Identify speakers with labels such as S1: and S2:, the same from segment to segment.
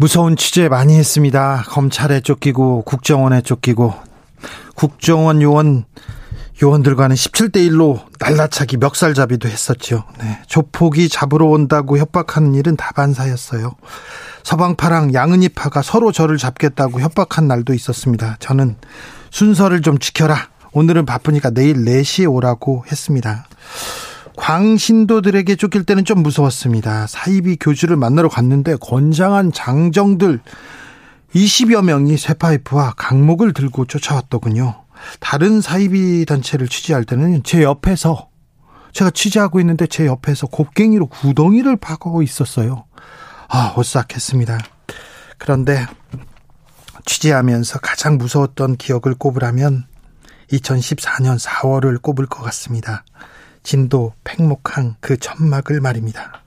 S1: 무서운 취재 많이 했습니다. 검찰에 쫓기고 국정원에 쫓기고 국정원 요원 요원들과는 17대 1로 날라차기 멱살잡이도 했었죠. 네. 조폭이 잡으러 온다고 협박하는 일은 다반사였어요. 서방파랑 양은이파가 서로 저를 잡겠다고 협박한 날도 있었습니다. 저는 순서를 좀 지켜라. 오늘은 바쁘니까 내일 4시에 오라고 했습니다. 광신도들에게 쫓길 때는 좀 무서웠습니다. 사이비 교주를 만나러 갔는데 건장한 장정들 20여 명이 쇠파이프와 강목을 들고 쫓아왔더군요. 다른 사이비 단체를 취재할 때는 제 옆에서 제가 취재하고 있는데 제 옆에서 곱갱이로 구덩이를 파고 있었어요. 아, 오싹했습니다. 그런데 취재하면서 가장 무서웠던 기억을 꼽으라면 2014년 4월을 꼽을 것 같습니다. 진도 팽목항 그 천막을 말입니다.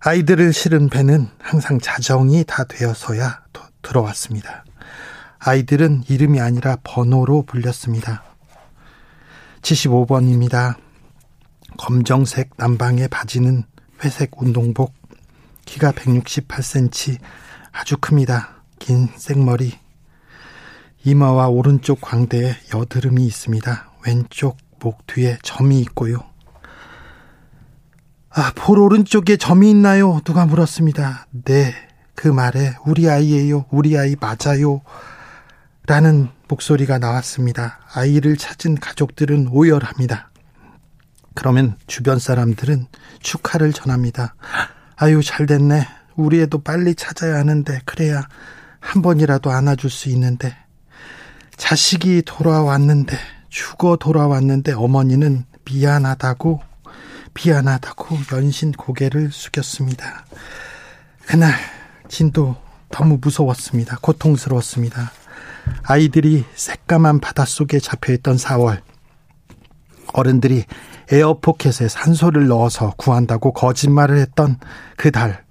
S1: 아이들을 실은 배는 항상 자정이 다 되어서야 들어왔습니다. 아이들은 이름이 아니라 번호로 불렸습니다. 75번입니다. 검정색 남방의 바지는 회색 운동복, 키가 168cm, 아주 큽니다. 긴 생머리. 이마와 오른쪽 광대에 여드름이 있습니다. 왼쪽 목 뒤에 점이 있고요. 아, 볼 오른쪽에 점이 있나요? 누가 물었습니다. 네, 그 말에 우리 아이예요. 우리 아이 맞아요. 라는 목소리가 나왔습니다. 아이를 찾은 가족들은 오열합니다. 그러면 주변 사람들은 축하를 전합니다. 아유, 잘 됐네. 우리 애도 빨리 찾아야 하는데, 그래야 한 번이라도 안아줄 수 있는데. 자식이 돌아왔는데, 죽어 돌아왔는데 어머니는 미안하다고, 미안하다고 연신 고개를 숙였습니다. 그날, 진도 너무 무서웠습니다. 고통스러웠습니다. 아이들이 새까만 바닷속에 잡혀있던 4월 어른들이 에어포켓에 산소를 넣어서 구한다고 거짓말을 했던 그 달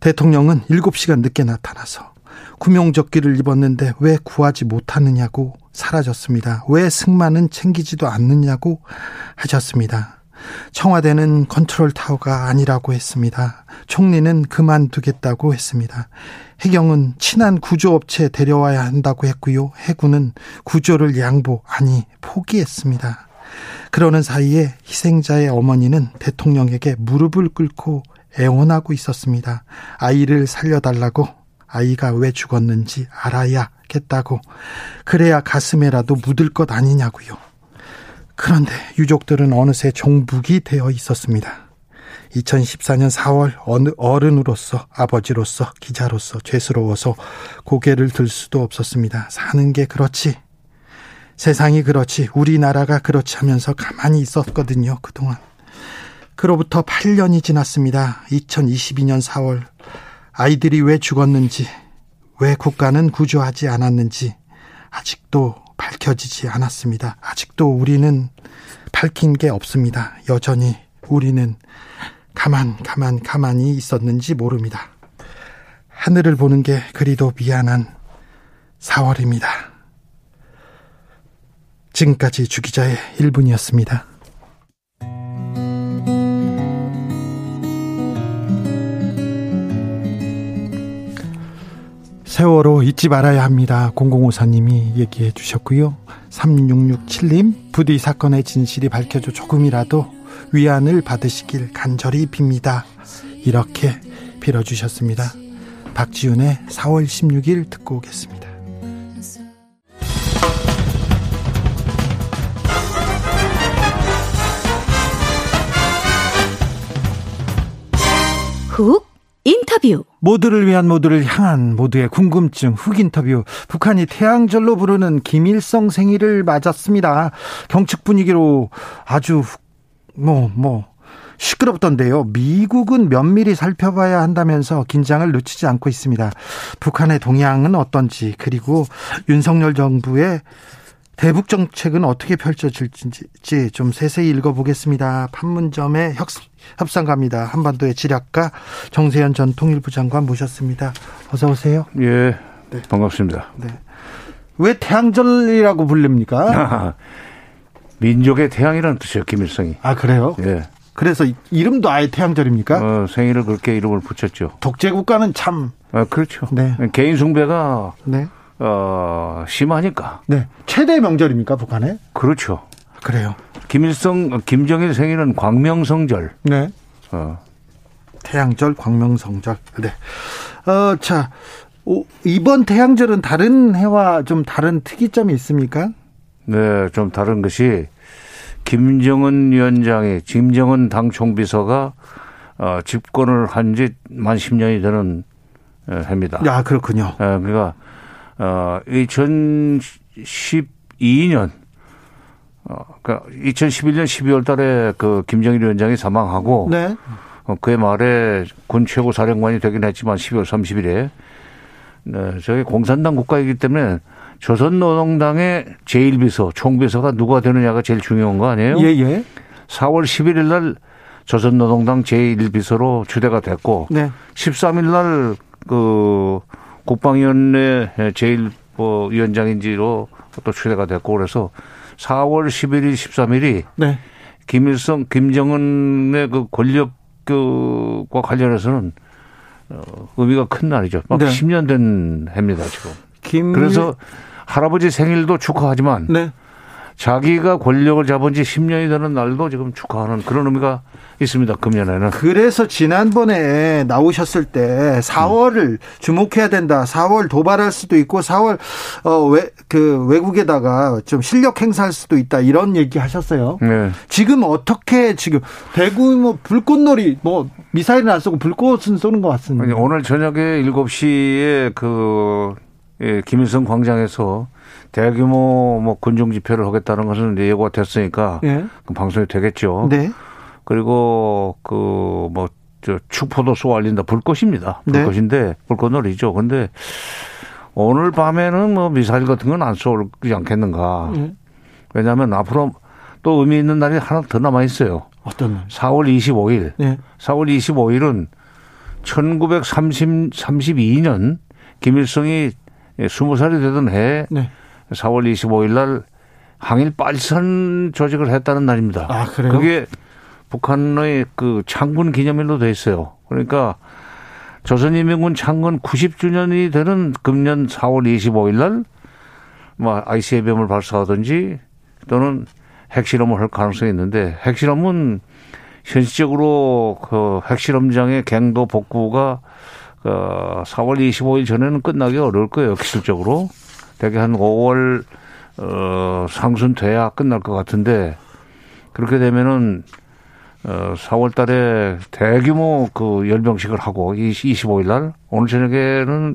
S1: 대통령은 7시간 늦게 나타나서 구명조끼를 입었는데 왜 구하지 못하느냐고 사라졌습니다. 왜 승마는 챙기지도 않느냐고 하셨습니다. 청와대는 컨트롤 타워가 아니라고 했습니다. 총리는 그만두겠다고 했습니다. 해경은 친한 구조업체 데려와야 한다고 했고요. 해군은 구조를 양보, 아니, 포기했습니다. 그러는 사이에 희생자의 어머니는 대통령에게 무릎을 꿇고 애원하고 있었습니다. 아이를 살려달라고 아이가 왜 죽었는지 알아야겠다고 그래야 가슴에라도 묻을 것 아니냐고요. 그런데 유족들은 어느새 종북이 되어 있었습니다. 2014년 4월 어느 어른으로서 아버지로서 기자로서 죄스러워서 고개를 들 수도 없었습니다. 사는 게 그렇지. 세상이 그렇지. 우리나라가 그렇지 하면서 가만히 있었거든요. 그동안. 그로부터 8년이 지났습니다. 2022년 4월 아이들이 왜 죽었는지 왜 국가는 구조하지 않았는지 아직도 밝혀지지 않았습니다. 아직도 우리는 밝힌 게 없습니다. 여전히 우리는 가만, 가만, 가만히 있었는지 모릅니다. 하늘을 보는 게 그리도 미안한 4월입니다. 지금까지 주기자의 1분이었습니다. 세월호 잊지 말아야 합니다. 0054님이 얘기해 주셨고요. 3667님, 부디 사건의 진실이 밝혀져 조금이라도 위안을 받으시길 간절히 빕니다. 이렇게 빌어주셨습니다. 박지윤의 4월 16일 듣고 오겠습니다.
S2: 훅 인터뷰
S1: 모두를 위한 모두를 향한 모두의 궁금증 훅 인터뷰 북한이 태양절로 부르는 김일성 생일을 맞았습니다. 경축 분위기로 아주 뭐뭐 뭐 시끄럽던데요. 미국은 면밀히 살펴봐야 한다면서 긴장을 놓치지 않고 있습니다. 북한의 동향은 어떤지 그리고 윤석열 정부의 대북 정책은 어떻게 펼쳐질지 좀 세세히 읽어보겠습니다. 판문점의 협상가입니다. 한반도의 지략가 정세현 전 통일부 장관 모셨습니다. 어서 오세요.
S3: 예, 네. 반갑습니다. 네.
S1: 왜 태양절이라고 불립니까?
S3: 민족의 태양이라는 뜻이에요, 김일성이.
S1: 아, 그래요?
S3: 예.
S1: 그래서 이름도 아예 태양절입니까?
S3: 어, 생일을 그렇게 이름을 붙였죠.
S1: 독재 국가는 참.
S3: 아, 그렇죠. 네. 개인 숭배가.
S1: 네.
S3: 어, 심하니까.
S1: 네. 최대 명절입니까, 북한에?
S3: 그렇죠.
S1: 그래요.
S3: 김일성, 김정일 생일은 광명성절.
S1: 네. 어. 태양절, 광명성절. 네. 어, 자, 오, 이번 태양절은 다른 해와 좀 다른 특이점이 있습니까?
S3: 네, 좀 다른 것이 김정은 위원장이 김정은 당 총비서가 어, 집권을 한 지만 10년이 되는 해입니다.
S1: 야, 그렇군요.
S3: 예, 그러니까 어, 2012년 어, 그러니까 2011년 12월 달에 그 김정일 위원장이 사망하고
S1: 네.
S3: 어, 그해 말에 군 최고 사령관이 되긴 했지만 12월 30일에 네, 저희 공산당 국가이기 때문에 조선노동당의 제1비서, 총비서가 누가 되느냐가 제일 중요한 거 아니에요?
S1: 예, 예.
S3: 4월 11일 날 조선노동당 제1비서로 추대가 됐고 네. 13일 날그 국방위원회 제1위원장인지로 또 추대가 됐고 그래서 4월 11일, 13일이 네. 김일성, 김정은의 그 권력과 관련해서는 어, 의미가 큰 날이죠. 막 네. 10년 된 해입니다, 지금. 김... 그래서 할아버지 생일도 축하하지만 네. 자기가 권력을 잡은 지 10년이 되는 날도 지금 축하하는 그런 의미가 있습니다. 금년에는.
S1: 그래서 지난번에 나오셨을 때 4월을 음. 주목해야 된다. 4월 도발할 수도 있고 4월 어외그 외국에다가 좀 실력 행사할 수도 있다. 이런 얘기 하셨어요. 네. 지금 어떻게 지금 대구 뭐 불꽃놀이 뭐 미사일은 안 쏘고 불꽃은 쏘는 것 같습니다. 아니,
S3: 오늘 저녁에 7시에 그 예, 김일성 광장에서 대규모 뭐 군중 집회를 하겠다는 것은 예고가 됐으니까 예. 그 방송이 되겠죠. 네. 그리고 그뭐저 축포도 쏘아올린다 불꽃입니다. 네. 불꽃인데 네. 불꽃놀이죠. 근데 오늘 밤에는 뭐 미사일 같은 건 안 쏘지 않겠는가. 네. 왜냐하면 앞으로 또 의미 있는 날이 하나 더 남아 있어요.
S1: 어떤 날?
S3: 4월 25일. 네. 4월 25일은 1932년 김일성이 20살이 되던 해 네. 4월 25일 날 항일 빨선 조직을 했다는 날입니다.
S1: 아, 그래요?
S3: 그게 북한의 그 창군 기념일로 돼 있어요. 그러니까 조선인민군 창군 90주년이 되는 금년 4월 25일 날, 뭐, ICBM을 발사하든지 또는 핵실험을 할 가능성이 있는데, 핵실험은 현실적으로 그 핵실험장의 갱도 복구가 그 4월 25일 전에는 끝나기 어려울 거예요, 기술적으로. 대개 한 5월 어, 상순 돼야 끝날 것 같은데 그렇게 되면은 어, 4월 달에 대규모 그 열병식을 하고 25일 날 오늘 저녁에는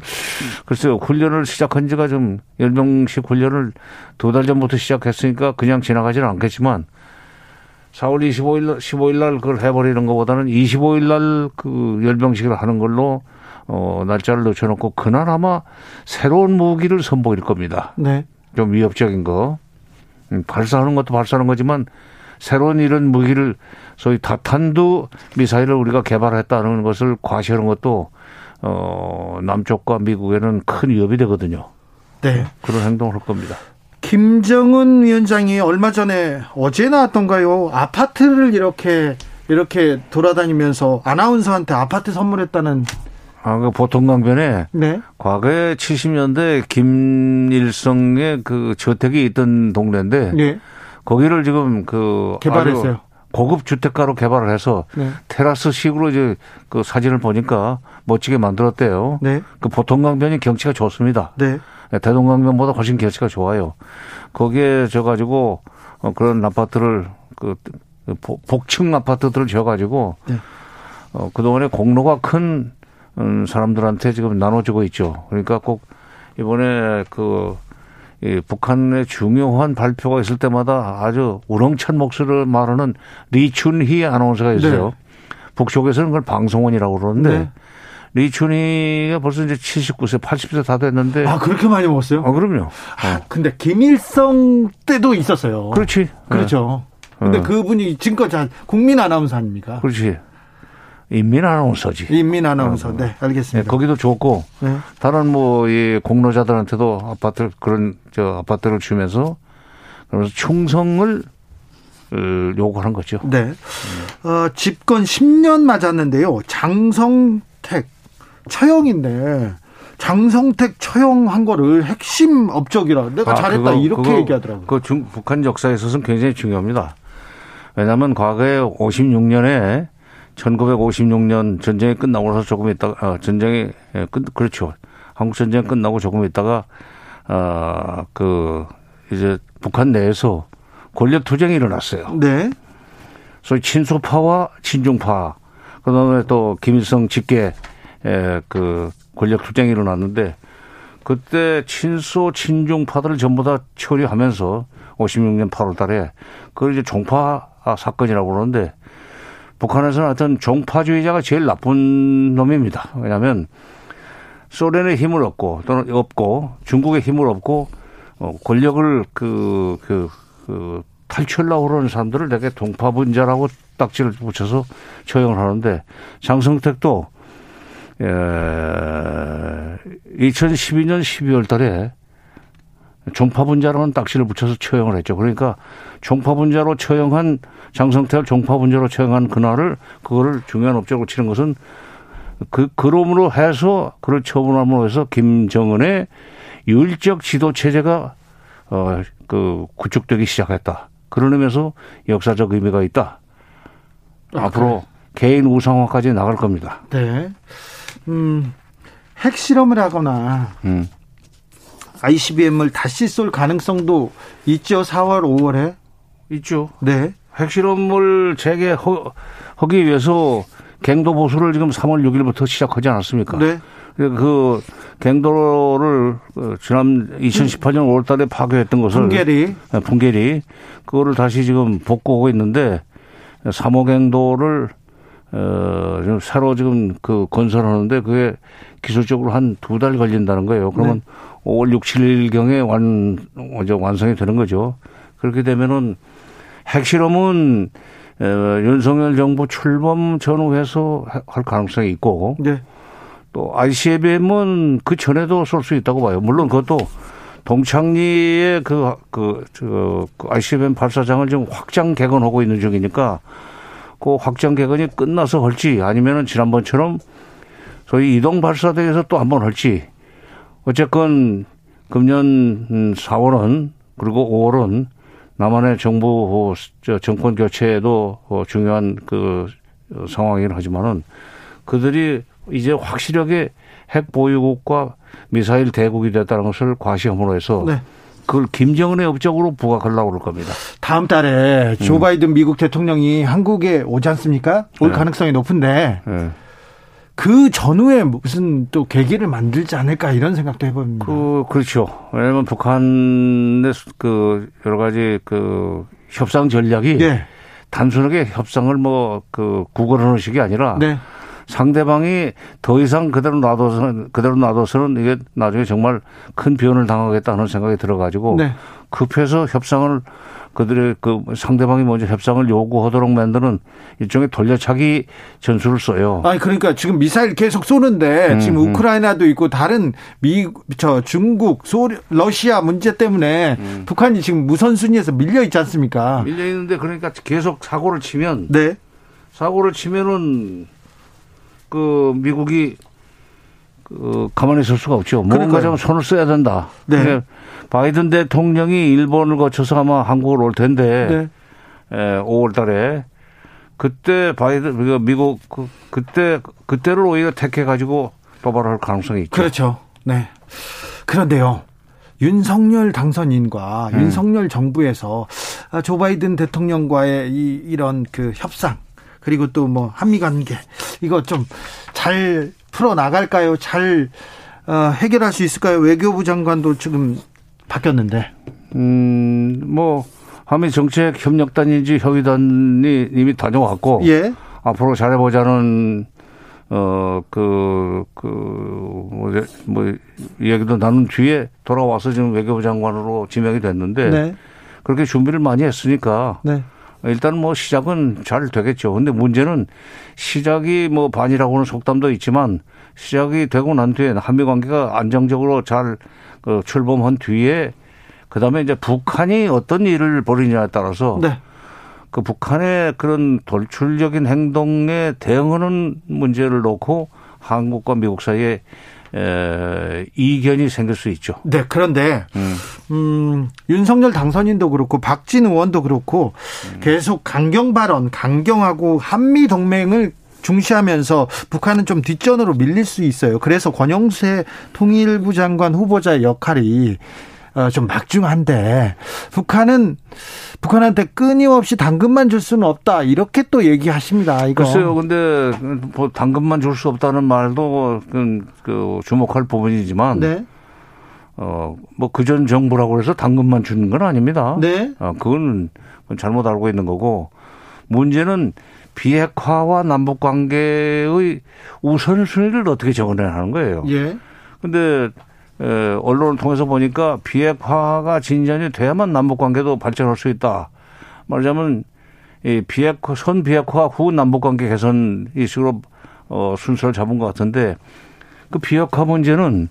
S3: 글쎄요 훈련을 시작한 지가 좀 열병식 훈련을 두 달 전부터 시작했으니까 그냥 지나가지는 않겠지만 4월 25일 날 15일 날 그걸 해버리는 것보다는 25일 날 그 열병식을 하는 걸로 어, 날짜를 놓쳐놓고 그날 아마 새로운 무기를 선보일 겁니다.
S1: 네.
S3: 좀 위협적인 거. 음, 발사하는 것도 발사하는 거지만 새로운 이런 무기를 소위 다탄두 미사일을 우리가 개발했다는 것을 과시하는 것도 어, 남쪽과 미국에는 큰 위협이 되거든요.
S1: 네.
S3: 그런 행동을 할 겁니다.
S1: 김정은 위원장이 얼마 전에 어제 나왔던가요? 아파트를 이렇게 이렇게 돌아다니면서 아나운서한테 아파트 선물했다는
S3: 아, 그 보통 강변에 네. 과거에 70년대 김일성의 그 저택이 있던 동네인데 네. 거기를 지금 그
S1: 개발했어요.
S3: 고급 주택가로 개발을 해서 네. 테라스식으로 이제 그 사진을 보니까 멋지게 만들었대요. 네. 그 보통강변이 경치가 좋습니다. 네. 네 대동강변보다 훨씬 경치가 좋아요. 거기에 져 가지고 어, 그런 아파트를 그 복층 아파트들을 지어 가지고 네. 어, 그동안에 공로가 큰 음, 사람들한테 지금 나눠주고 있죠. 그러니까 꼭 이번에 그 이 북한의 중요한 발표가 있을 때마다 아주 우렁찬 목소리를 말하는 리춘희 아나운서가 있어요. 네. 북쪽에서는 그걸 방송원이라고 그러는데 네. 리춘희가 벌써 이제 79세, 80세 다 됐는데.
S1: 아, 그렇게 많이 먹었어요?
S3: 아, 그럼요.
S1: 아, 어. 근데 김일성 때도 있었어요.
S3: 그렇지.
S1: 그렇죠. 네. 근데 어. 그분이 지금까지 국민 아나운서 아닙니까?
S3: 그렇지. 인민 아나운서지.
S1: 인민 아나운서. 어. 네, 알겠습니다. 네,
S3: 거기도 좋고 네. 다른 뭐 이 공로자들한테도 아파트 그런 저 아파트를 주면서 그러면서 충성을 어, 요구하는 거죠.
S1: 네. 어, 집권 10년 맞았는데요. 장성택 처형인데 장성택 처형한 거를 핵심 업적이라 내가 아, 잘했다 그거, 이렇게 그거, 얘기하더라고요.
S3: 그 중, 북한 역사에 있어서는 굉장히 중요합니다. 왜냐하면 과거에 56년에 1956년 전쟁이 끝나고 나서 조금 있다가 아, 전쟁이 예, 끝 그렇죠. 한국 전쟁 끝나고 조금 있다가 아그 이제 북한 내에서 권력 투쟁이 일어났어요.
S1: 네.
S3: 소위 친소파와 친중파 그다음에 또 김일성 직계 그 권력 투쟁이 일어났는데 그때 친소 친중파들을 전부 다 처리하면서 56년 8월 달에 그걸 이제 종파 사건이라고 그러는데 북한에서는 하여튼 종파주의자가 제일 나쁜 놈입니다. 왜냐하면 소련의 힘을 얻고 또는 얻고 중국의 힘을 얻고 어, 권력을 그, 그, 그 탈출하려고 그러는 사람들을 되게 동파분자라고 딱지를 붙여서 처형을 하는데 장성택도 에, 2012년 12월 달에 종파분자라는 딱지를 붙여서 처형을 했죠. 그러니까 종파분자로 처형한 장성태를 종파분자로 처형한 그날을 그거를 중요한 업적으로 치는 것은 그 그럼으로 해서 그를 처분함으로 해서 김정은의 율적 지도 체제가 어그 구축되기 시작했다. 그런 의미에서 역사적 의미가 있다. 아, 앞으로 그래. 개인 우상화까지 나갈 겁니다.
S1: 네. 음, 핵실험을 하거나 음. ICBM을 다시 쏠 가능성도 있죠. 4월, 5월에.
S3: 있죠.
S1: 네.
S3: 핵실험을 재개하기 위해서 갱도 보수를 지금 3월 6일부터 시작하지 않았습니까?
S1: 네.
S3: 그 갱도를 어, 지난 2018년 5월 달에 파괴했던 것을
S1: 풍계리
S3: 네, 풍계리 그거를 다시 지금 복구하고 있는데 3호 갱도를 어, 지금 새로 지금 그 건설하는데 그게 기술적으로 한 두 달 걸린다는 거예요. 그러면 네. 5월 6, 7일경에 완, 완성이 되는 거죠. 그렇게 되면은 핵실험은 어, 윤석열 정부 출범 전후해서 할 가능성이 있고
S1: 네.
S3: 또 ICBM은 그 전에도 쏠 수 있다고 봐요. 물론 그것도 동창리의 그, 그, 저, 그 ICBM 발사장을 지금 확장 개건하고 있는 중이니까 그 확장 개건이 끝나서 할지 아니면은 지난번처럼 소위 이동 발사대에서 또 한 번 할지 어쨌건 금년 4월은 그리고 5월은 남한의 정부 정권 교체에도 어, 중요한 그 상황이긴 하지만은 그들이 이제 확실하게 핵 보유국과 미사일 대국이 됐다는 것을 과시함으로 해서 네. 그걸 김정은의 업적으로 부각하려고 그럴 겁니다.
S1: 다음 달에 조 음. 바이든 미국 대통령이 한국에 오지 않습니까? 올 네. 가능성이 높은데 네. 그 전후에 무슨 또 계기를 만들지 않을까 이런 생각도 해봅니다.
S3: 그 그렇죠. 왜냐하면 북한의 그 여러 가지 그 협상 전략이 네. 단순하게 협상을 뭐 그 구걸하는 식이 아니라 네. 상대방이 더 이상 그대로 놔둬서는 그대로 놔둬서는 이게 나중에 정말 큰 변을 당하겠다는 생각이 들어가지고 네. 급해서 협상을 그들의 그 상대방이 먼저 협상을 요구하도록 만드는 일종의 돌려차기 전술을 써요.
S1: 아니 그러니까 지금 미사일 계속 쏘는데 음, 지금 음. 우크라이나도 있고 다른 미 저 중국, 소 러시아 문제 때문에 음. 북한이 지금 무선 순위에서 밀려 있지 않습니까?
S3: 밀려 있는데 그러니까 계속 사고를 치면
S1: 네.
S3: 사고를 치면은 그 미국이 그 가만히 있을 수가 없죠. 뭔가 좀 손을 써야 된다.
S1: 네.
S3: 바이든 대통령이 일본을 거쳐서 아마 한국을 올 텐데 네. 에, 5월 달에 그때 바이든 그 미국 그, 그때 그때를 오히려 택해 가지고 도발할 가능성이 있죠.
S1: 그렇죠. 네. 그런데요. 윤석열 당선인과 음. 윤석열 정부에서 조 바이든 대통령과의 이, 이런 그 협상 그리고 또 뭐 한미 관계 이거 좀 잘 풀어 나갈까요? 잘 어, 해결할 수 있을까요? 외교부 장관도 지금 바뀌었는데.
S3: 음, 뭐 한미 정책 협력단인지 협의단이 이미 다녀왔고
S1: 예.
S3: 앞으로 잘해 보자는 어, 그, 그, 뭐, 뭐, 얘기도 나눈 뒤에 돌아와서 지금 외교부 장관으로 지명이 됐는데.
S1: 네.
S3: 그렇게 준비를 많이 했으니까.
S1: 네.
S3: 일단 뭐 시작은 잘 되겠죠. 근데 문제는 시작이 뭐 반이라고는 속담도 있지만 시작이 되고 난 뒤에 한미 관계가 안정적으로 잘그 출범한 뒤에 그 다음에 이제 북한이 어떤 일을 벌이냐에 따라서
S1: 네.
S3: 그 북한의 그런 돌출적인 행동에 대응하는 문제를 놓고 한국과 미국 사이에 에, 이견이 생길 수 있죠.
S1: 네, 그런데
S3: 음.
S1: 음, 윤석열 당선인도 그렇고 박진 의원도 그렇고
S3: 음.
S1: 계속 강경 발언, 강경하고 한미 동맹을 중시하면서 북한은 좀 뒷전으로 밀릴 수 있어요. 그래서 권영세 통일부 장관 후보자의 역할이 어, 좀 막중한데 북한은 북한한테 끊임없이 당근만 줄 수는 없다 이렇게 또 얘기하십니다. 이거
S3: 글쎄요, 근데 뭐 당근만 줄 수 없다는 말도 그, 그 주목할 부분이지만
S1: 네,
S3: 어뭐 그전 정부라고 해서 당근만 주는 건 아닙니다.
S1: 네,
S3: 어, 그건 잘못 알고 있는 거고 문제는 비핵화와 남북 관계의 우선순위를 어떻게 정해야 하는 거예요.
S1: 예,
S3: 근데 에, 언론을 통해서 보니까 비핵화가 진전이 돼야만 남북 관계도 발전할 수 있다. 말하자면 이 비핵화 선 비핵화 후 남북 관계 개선 이 식으로 어 순서를 잡은 것 같은데 그 비핵화 문제는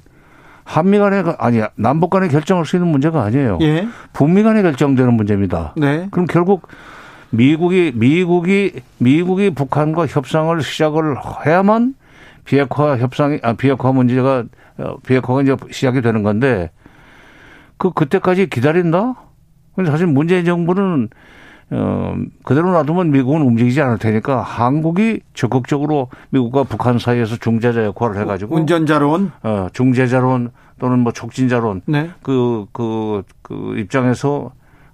S3: 한미 간에 아니 남북 간에 결정할 수 있는 문제가 아니에요.
S1: 예,
S3: 북미 간에 결정되는 문제입니다.
S1: 네,
S3: 그럼 결국 미국이 미국이 미국이 북한과 협상을 시작을 해야만 비핵화 협상이 아 비핵화 문제가 어, 비핵화가 이제 시작이 되는 건데 그 그때까지 기다린다? 근데 사실 문재인 정부는 어 그대로 놔두면 미국은 움직이지 않을 테니까 한국이 적극적으로 미국과 북한 사이에서 중재자 역할을 해가지고
S1: 운전자론,
S3: 어 중재자론 또는 뭐 촉진자론
S1: 네,
S3: 그, 그, 그 입장에서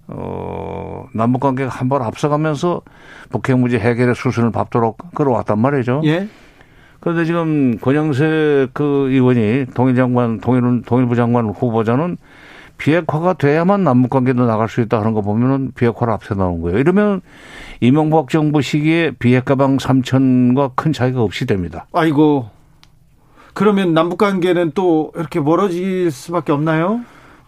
S3: 어, 남북 관계가 한번 앞서가면서 북핵 문제 해결의 수순을 밟도록 끌어왔단 말이죠.
S1: 예,
S3: 그런데 지금 권영세 그 의원이 통일장관, 통일, 통일부 장관 후보자는 비핵화가 돼야만 남북 관계도 나갈 수 있다 하는 거 보면은 비핵화를 앞서 나온 거예요. 이러면 이명박 정부 시기에 비핵화방 3천과 큰 차이가 없이 됩니다.
S1: 아이고. 그러면 남북 관계는 또 이렇게 멀어질 수밖에 없나요?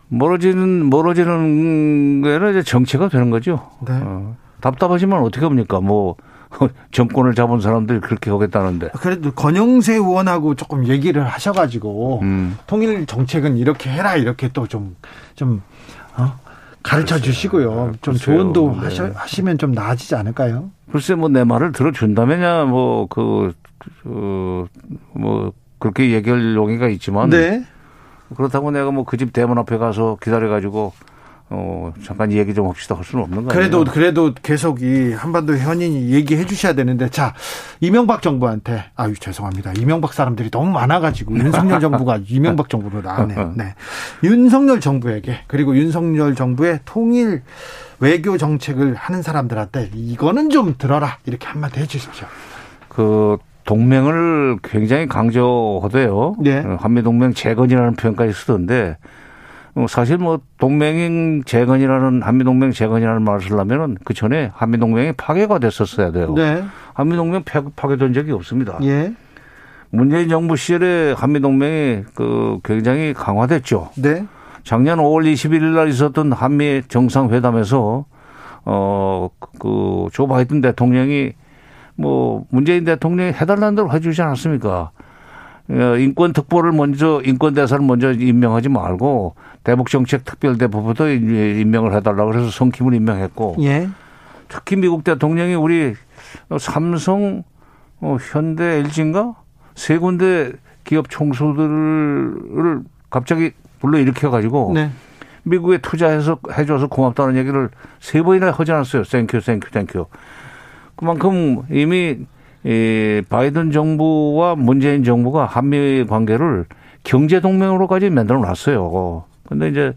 S3: 멀어지는, 멀어지는 거에는 이제 정치가 되는 거죠.
S1: 네.
S3: 어, 답답하지만 어떻게 합니까? 뭐 정권을 잡은 사람들이 그렇게 하겠다는데.
S1: 그래도 권영세 의원하고 조금 얘기를 하셔가지고
S3: 음.
S1: 통일 정책은 이렇게 해라 이렇게 또 좀좀 어? 가르쳐 주시고요. 좀
S3: 글쎄요.
S1: 조언도
S3: 네.
S1: 하셔, 하시면 좀 나아지지 않을까요?
S3: 글쎄 뭐 내 말을 들어준다면야 뭐그 그, 뭐 그렇게 얘기할 용의가 있지만
S1: 네.
S3: 그렇다고 내가 뭐 그 집 대문 앞에 가서 기다려 가지고 어 잠깐 얘기 좀 합시다 할 수는 없는 거 아니에요.
S1: 그래도 그래도 계속 이 한반도 현인이 얘기해 주셔야 되는데 자 이명박 정부한테 아유 죄송합니다 이명박 사람들이 너무 많아가지고 윤석열 정부가 이명박 정부로 나왔네요. 네 윤석열 정부에게 그리고 윤석열 정부의 통일 외교 정책을 하는 사람들한테 이거는 좀 들어라 이렇게 한마디 해주십시오.
S3: 그 동맹을 굉장히 강조하대요.
S1: 네.
S3: 한미 동맹 재건이라는 표현까지 쓰던데 어, 사실 뭐 동맹 재건이라는 한미 동맹 재건이라는 말을 쓰려면은 그 전에 한미 동맹이 파괴가 됐었어야 돼요.
S1: 네.
S3: 한미 동맹 파괴된 적이 없습니다.
S1: 예.
S3: 문재인 정부 시절에 한미 동맹이 그 굉장히 강화됐죠.
S1: 네.
S3: 작년 5월 21일 날 있었던 한미 정상회담에서 어그 조 바이든 대통령이 뭐 문재인 대통령이 해달라는 대로 해주지 않았습니까? 어, 인권 특보를 먼저 인권 대사를 먼저 임명하지 말고 대북 정책 특별대표부터 임명을 해달라고 그래서 성킴을 임명했고
S1: 예.
S3: 특히 미국 대통령이 우리 삼성, 어, 현대, LG인가 세 군데 기업 총수들을 갑자기 불러 일으켜 가지고
S1: 네.
S3: 미국에 투자해서 해줘서 고맙다는 얘기를 세 번이나 하지 않았어요. Thank you, thank you, thank you. 그만큼 이미 이 바이든 정부와 문재인 정부가 한미 관계를 경제 동맹으로까지 만들어 놨어요. 근데 이제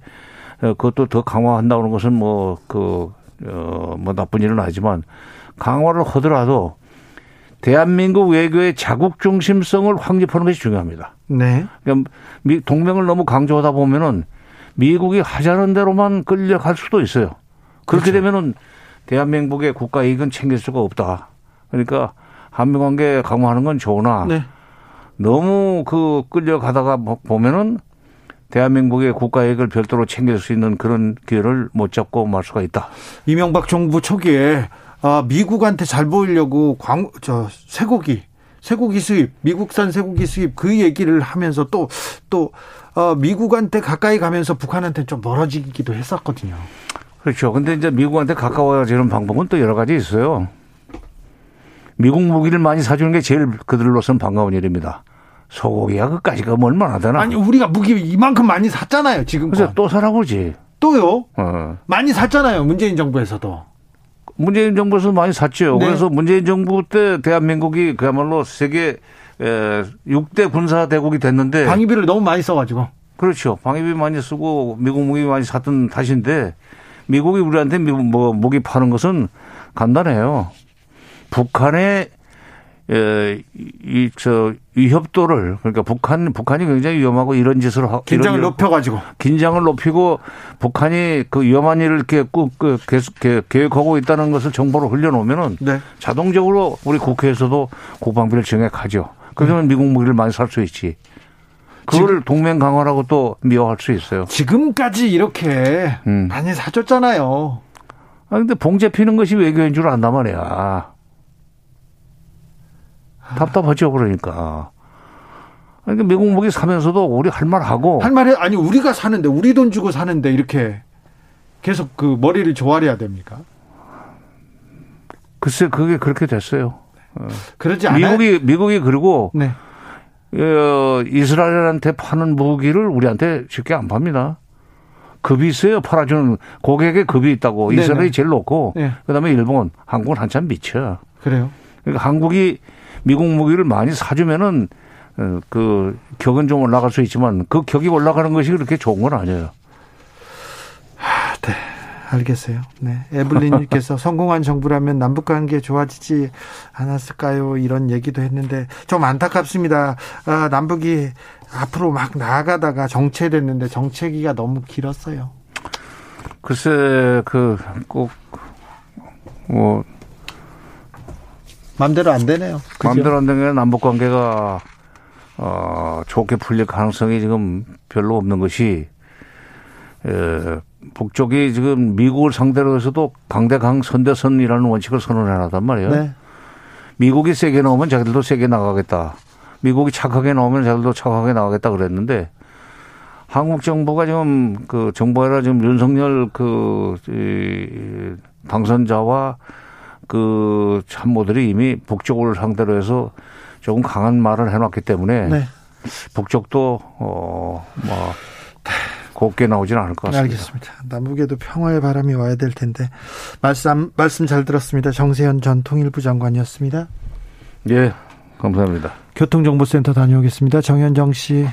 S3: 어, 그것도 더 강화한다는 것은 뭐 그, 어, 뭐 나쁜 일은 아니지만 강화를 하더라도 대한민국 외교의 자국 중심성을 확립하는 것이 중요합니다.
S1: 네.
S3: 그러니까 미- 동맹을 너무 강조하다 보면은 미국이 하자는 대로만 끌려갈 수도 있어요. 그렇게 그렇죠. 되면은 대한민국의 국가 이익은 챙길 수가 없다. 그러니까 한미 관계 강화하는 건 좋으나 네. 너무 그 끌려가다가 뭐 보면은 대한민국의 국가 이익을 별도로 챙길 수 있는 그런 기회를 못 잡고 말 수가 있다.
S1: 이명박 정부 초기에 아, 미국한테 잘 보이려고 광, 저, 쇠고기, 쇠고기 수입, 미국산 쇠고기 수입 그 얘기를 하면서 또, 또, 어, 미국한테 가까이 가면서 북한한테 좀 멀어지기도 했었거든요.
S3: 그렇죠. 근데 이제 미국한테 가까워지는 방법은 또 여러 가지 있어요. 미국 무기를 많이 사주는 게 제일 그들로서는 반가운 일입니다. 소고기야 그까지가 뭐 얼마나 되나?
S1: 아니 우리가 무기 이만큼 많이 샀잖아요 지금.
S3: 그래서 또 사라고 지
S1: 또요? 어. 많이 샀잖아요 문재인 정부에서도.
S3: 문재인 정부에서 많이 샀죠. 네. 그래서 문재인 정부 때 대한민국이 그야말로 세계 6대 군사 대국이 됐는데
S1: 방위비를 너무 많이 써가지고.
S3: 그렇죠. 방위비 많이 쓰고 미국 무기 많이 샀던 탓인데 미국이 우리한테 미국 뭐 무기 파는 것은 간단해요. 북한의 이저 위협도를 그러니까 북한 북한이 굉장히 위험하고 이런 짓을 하
S1: 긴장을 높여가지고
S3: 긴장을 높이고 북한이 그 위험한 일을 이렇게 꾸 그 계속 계획하고 있다는 것을 정보로 흘려놓으면은 네. 자동적으로 우리 국회에서도 국방비를 증액하죠. 그러면 음. 미국 무기를 많이 살 수 있지. 그걸 동맹 강화라고 또 미워할 수 있어요.
S1: 지금까지 이렇게 음. 많이 사줬잖아요.
S3: 아 근데 봉제 피는 것이 외교인 줄 안단 말이야. 답답하죠, 그러니까. 그러니까 미국 무기 사면서도 우리 할 말 하고.
S1: 할 말이, 아니, 우리가 사는데, 우리 돈 주고 사는데, 이렇게 계속 그 머리를 조아려야 됩니까?
S3: 글쎄, 그게 그렇게 됐어요. 어.
S1: 그러지 않아요.
S3: 미국이, 미국이 그리고. 네. 어, 이스라엘한테 파는 무기를 우리한테 쉽게 안 팝니다. 급이 있어요. 팔아주는 고객의 급이 있다고. 이스라엘이 네네. 제일 높고. 네. 그 다음에 일본, 한국은 한참 미쳐.
S1: 그래요?
S3: 그러니까 한국이 미국 무기를 많이 사주면은 어, 그 격은 좀 올라갈 수 있지만 그 격이 올라가는 것이 그렇게 좋은 건 아니에요.
S1: 하, 네. 알겠어요. 네. 에블린님께서 성공한 정부라면 남북 관계 좋아지지 않았을까요? 이런 얘기도 했는데 좀 안타깝습니다. 아, 남북이 앞으로 막 나아가다가 정체됐는데 정체기가 너무 길었어요.
S3: 글쎄, 그, 꼭, 뭐,
S1: 마음대로 안 되네요.
S3: 그죠? 마음대로 안 되면 남북 관계가 어, 좋게 풀릴 가능성이 지금 별로 없는 것이 에, 북쪽이 지금 미국을 상대로 해서도 강대강 선대선이라는 원칙을 선언해 놨단 말이에요. 네. 미국이 세게 나오면 자기들도 세게 나가겠다. 미국이 착하게 나오면 자기들도 착하게 나가겠다 그랬는데 한국 정부가 지금 그 정부가 지금 윤석열 그 이, 당선자와 그 참모들이 이미 북쪽을 상대로 해서 조금 강한 말을 해놨기 때문에 네. 북쪽도 어뭐 곱게 나오지는 않을 것 같습니다.
S1: 알겠습니다. 남북에도 평화의 바람이 와야 될 텐데 말씀 말씀 잘 들었습니다. 정세현 전 통일부 장관이었습니다.
S3: 예, 감사합니다.
S1: 교통정보센터 다녀오겠습니다. 정현정 씨.